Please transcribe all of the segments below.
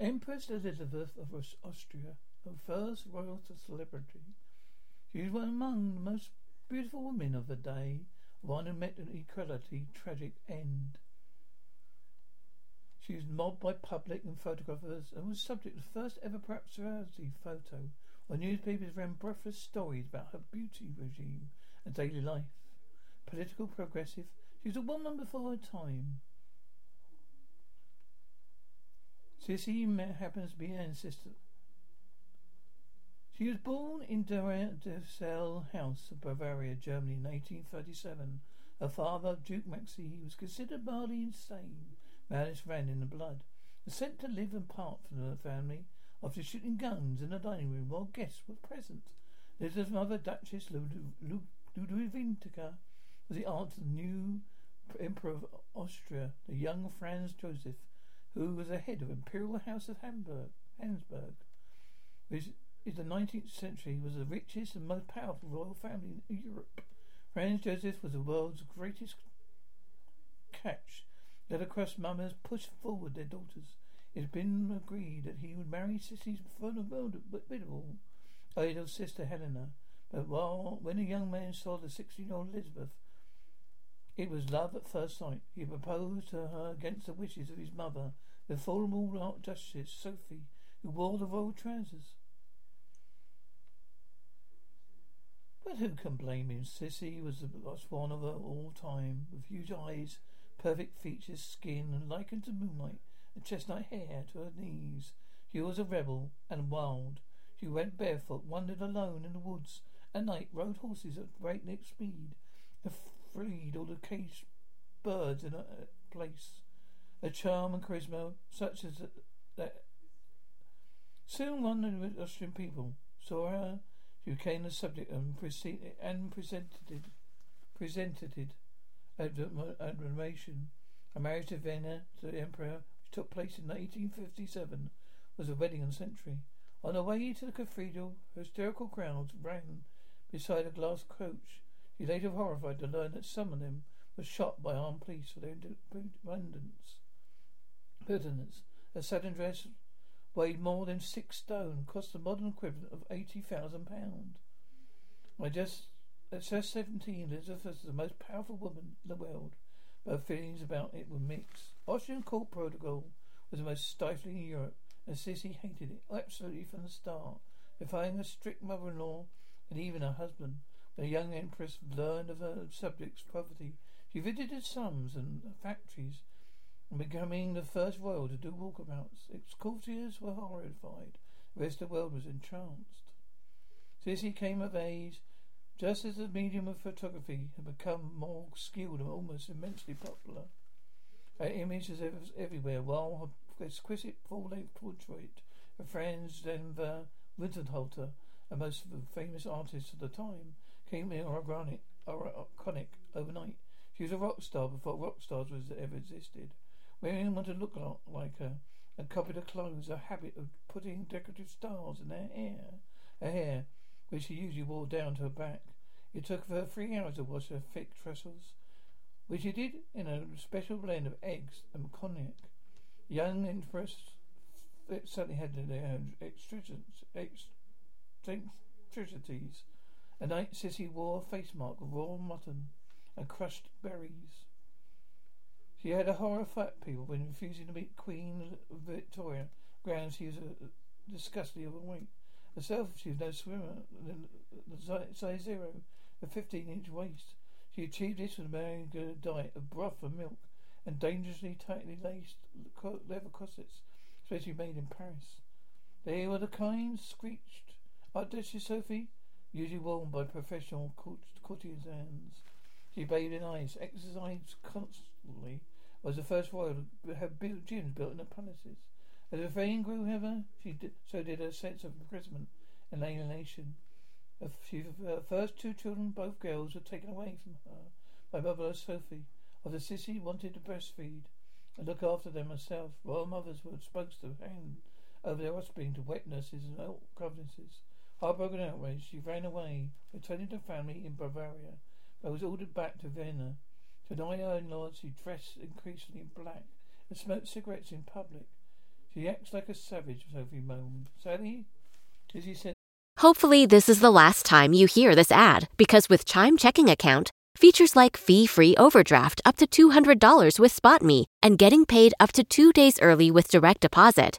Empress Elizabeth of Austria, the first royal celebrity. She was one among the most beautiful women of the day, one who met an equality tragic end. She was mobbed by public and photographers and was subject to the first ever paparazzi photo where newspapers ran breathless stories about her beauty regime and daily life. Political progressive, she was a woman before her time. Sissy happens to be an sister. She was born in Dessel House Bavaria, Germany in 1837. Her father, Duke Maxi, was considered mildly insane. Malice ran in the blood. Was sent to live apart from the family after shooting guns in the dining room while guests were present. Elizabeth's mother, Duchess Ludwig was the aunt of the new Emperor of Austria, the young Franz Joseph who was the head of Imperial House of Hamburg, Habsburg, which in the 19th century was the richest and most powerful royal family in Europe. Franz Joseph was the world's greatest catch. Let across mummers pushed forward their daughters. It had been agreed that he would marry Sissy's widow, idol sister Helena. But while when a young man saw the sixteen-year-old Elizabeth, it was love at first sight. He proposed to her against the wishes of his mother, the former Duchess Sophie, who wore the royal trousers. But who can blame him? Sissy was the best one of her all time, with huge eyes, perfect features, skin, and likened to moonlight, and chestnut hair to her knees. She was a rebel and wild. She went barefoot, wandered alone in the woods. At night, rode horses at breakneck speed freed all the caged birds in a place. A charm and charisma such as that. Soon one of the Austrian people saw her. She became the subject and, proceeded, and presented it, presented it admiration. A marriage to Vienna to the emperor, which took place in 1857, was a wedding and century. On the way to the cathedral, hysterical crowds ran beside a glass coach he later horrified to learn that some of them were shot by armed police for their independence. Bitterness. A sudden dress weighed more than six stone, cost the modern equivalent of eighty thousand pounds. I just at just seventeen, Elizabeth was the most powerful woman in the world, but her feelings about it were mixed. Austrian court protocol was the most stifling in Europe, and Sissy hated it absolutely from the start, defying her strict mother-in-law and even her husband. The young empress learned of her subjects' poverty. She visited slums and factories, and becoming the first royal to do walkabouts. Its courtiers were horrified. The rest of the world was entranced. Sissy came of age just as the medium of photography had become more skilled and almost immensely popular. Her image was everywhere, while her exquisite full-length portrait of Franz Denver Winterhalter, a most famous artist of the time, came in a granite ironic, iconic overnight. She was a rock star before rock stars was ever existed. Women wanted to look like her and copied her clothes, a habit of putting decorative stars in their hair, her hair, which she usually wore down to her back. It took her three hours to wash her thick tresses, which she did in a special blend of eggs and cognac. Young Empress certainly had their own eccentricities. At night, Sissy wore a face mark of raw mutton and crushed berries. She had a horror of fat people when refusing to meet Queen Victoria. Grounds she was a disgustingly overweight. Herself, she was no swimmer, size zero, a 15 inch waist. She achieved this with a good diet of broth and milk and dangerously tightly laced leather corsets, especially made in Paris. They were the kind screeched Archduchess Sophie, usually worn by professional courtesans. She bathed in ice, exercised constantly, was the first royal to have built gyms built in the palaces. As her fame grew, however, she so did her sense of imprisonment and alienation. She, her first two children, both girls, were taken away from her by mother Sophie. Of the sissy wanted to breastfeed and look after them herself. Royal mothers were supposed to hand over their offspring to wet nurses and old governesses. Heartbroken outraged, she ran away, returning to family in Bavaria, but was ordered back to Vienna. To deny her in-laws, she dressed increasingly in black and smoked cigarettes in public. She acts like a savage, Sophie moaned. Sally? Lizzie said. Hopefully, this is the last time you hear this ad, because with Chime Checking Account, features like fee-free overdraft up to $200 with SpotMe and getting paid up to two days early with direct deposit,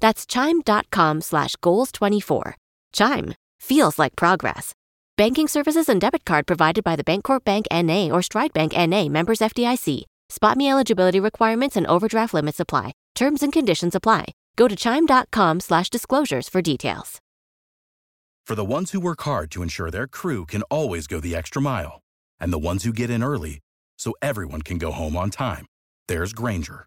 That's chime.com slash goals24. Chime feels like progress. Banking services and debit card provided by the Bancorp Bank N.A. or Stride Bank N.A. members FDIC. Spot me eligibility requirements and overdraft limits apply. Terms and conditions apply. Go to chime.com slash disclosures for details. For the ones who work hard to ensure their crew can always go the extra mile, and the ones who get in early so everyone can go home on time, there's Grainger,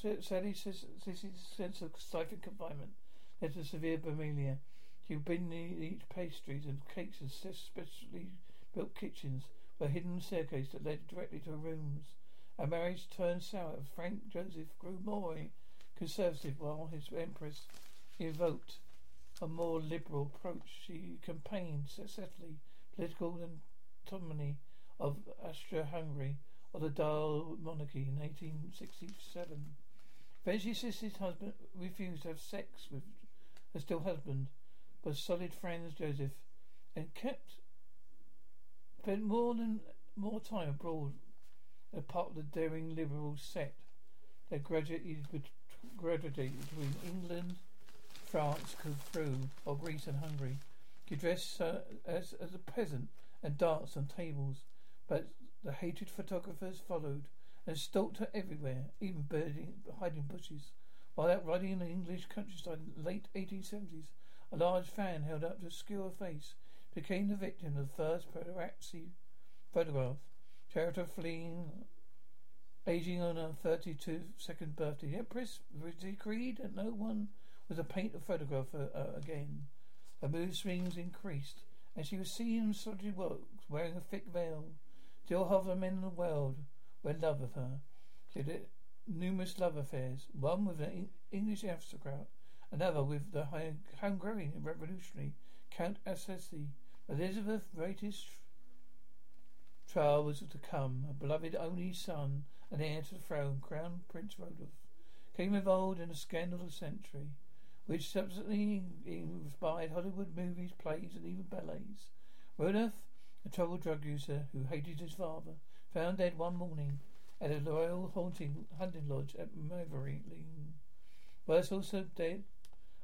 Sally says this is sense of stifling confinement led to severe bulimia. Would been eat pastries and cakes in specially built kitchens with a hidden staircase that led directly to her rooms. Our marriage turned sour. Franz Joseph grew more conservative while his empress evoked a more liberal approach. She campaigned successfully political autonomy of Austria-Hungary or the Dual monarchy in 1867. Eventually, Sissy's husband refused to have sex with her still husband but solid friends, Joseph, and kept spent more than more time abroad a part of the daring liberal set that graduated, graduated between England, France, through, or Greece and Hungary. He dressed uh, as, as a peasant and danced on tables, but the hated photographers followed and stalked her everywhere, even birding, hiding bushes. While out riding in the English countryside in the late 1870s, a large fan held up to obscure her face became the victim of the first paparazzi photograph. Character fleeing, aging on her 32nd birthday. The Empress decreed that no one was a photograph of her uh, again. Her mood swings increased, and she was seen in solitary walks, wearing a thick veil. Still the men in the world in love with her. She had numerous love affairs, one with an English aristocrat, another with the Hungarian revolutionary Count Assisi. Elizabeth's greatest trial was to come. A beloved only son and heir to the throne, Crown Prince Rodolph, came involved in a scandal of century, which subsequently inspired Hollywood movies, plays, and even ballets. Rodolph, a troubled drug user who hated his father, found dead one morning at a royal haunting hunting lodge at Mayerling. Was also dead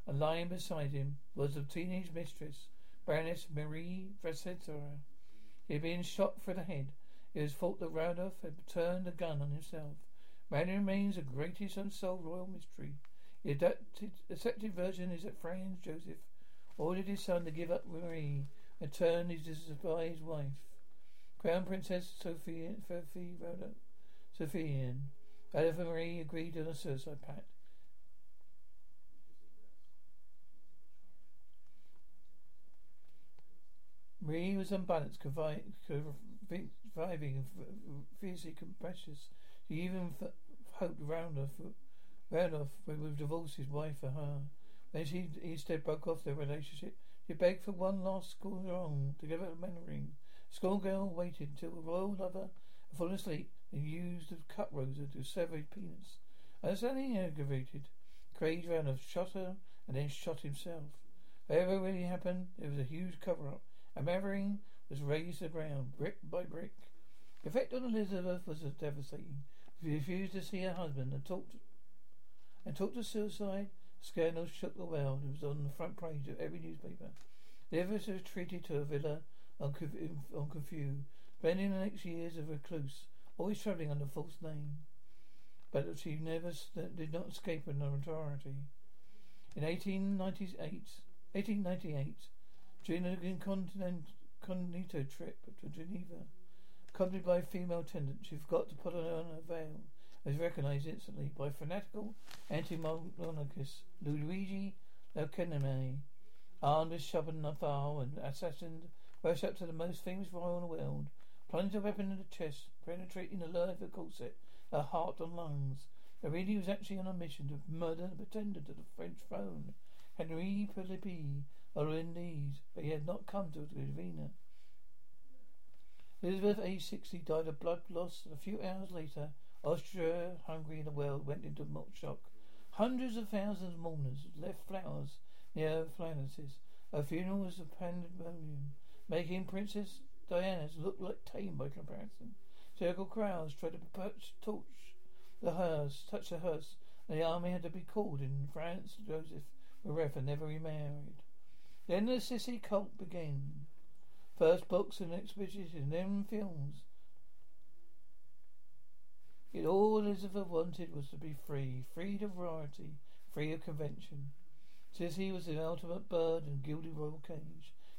and lying beside him was the teenage mistress, Baroness Marie Vetsera. He had been shot through the head. It was thought that Rodolph had turned a gun on himself. Man remains the greatest unsolved royal mystery. The adapted, accepted version is that Franz Joseph ordered his son to give up Marie and turn his despised wife. Crown Princess Sophia, Sophia, Sophia, Oliver Marie agreed on a suicide pact. Marie was unbalanced, surviving fiercely capricious. She even hoped Randolph, Randolph would divorce his wife for her. When she instead broke off their relationship, she begged for one last school wrong to give her a memory. Schoolgirl waited until the royal lover had fallen asleep and used the cut rosa to sever his penis. Understanding aggravated, Craig Randolph shot her and then shot himself. Whatever really happened, it was a huge cover up a Mayerling was razed to the ground, brick by brick. The effect on Elizabeth was devastating. She refused to see her husband and talked and talked of suicide. Scandal shook the world. It was on the front page of every newspaper. The Elizabeth was treated to a villa on, on Corfu, spending the next years a recluse, always travelling under false name. But she never did not escape an notoriety. In 1898, 1898 during an incognito trip to Geneva, accompanied by a female attendant, she forgot to put on her veil. was recognized instantly by fanatical anti-monarchist Luigi Leccarmine, armed with sharpened and assassined, up to the most famous royal in the world, plunged a weapon in the chest, penetrating the the corset, her heart and lungs. Luigi was actually on a mission to murder the pretender to the French throne, Henri Philippe or indeed, but he had not come to Ravenna. Elizabeth, age 60, died of blood loss, a few hours later, Austria, Hungary, and the world went into shock. Hundreds of thousands of mourners left flowers near her fluences. Her funeral was a pandemonium, making Princess Diana's look like tame by comparison. Circle crowds tried to perch, torch the hearse, touch the hearse, and the army had to be called in. France, Joseph Marefa never remarried. Then the Sissy cult began. First books and expositions, then films. It all Elizabeth wanted was to be free, free of variety, free of convention. Sissy was the ultimate bird in gilded royal cage,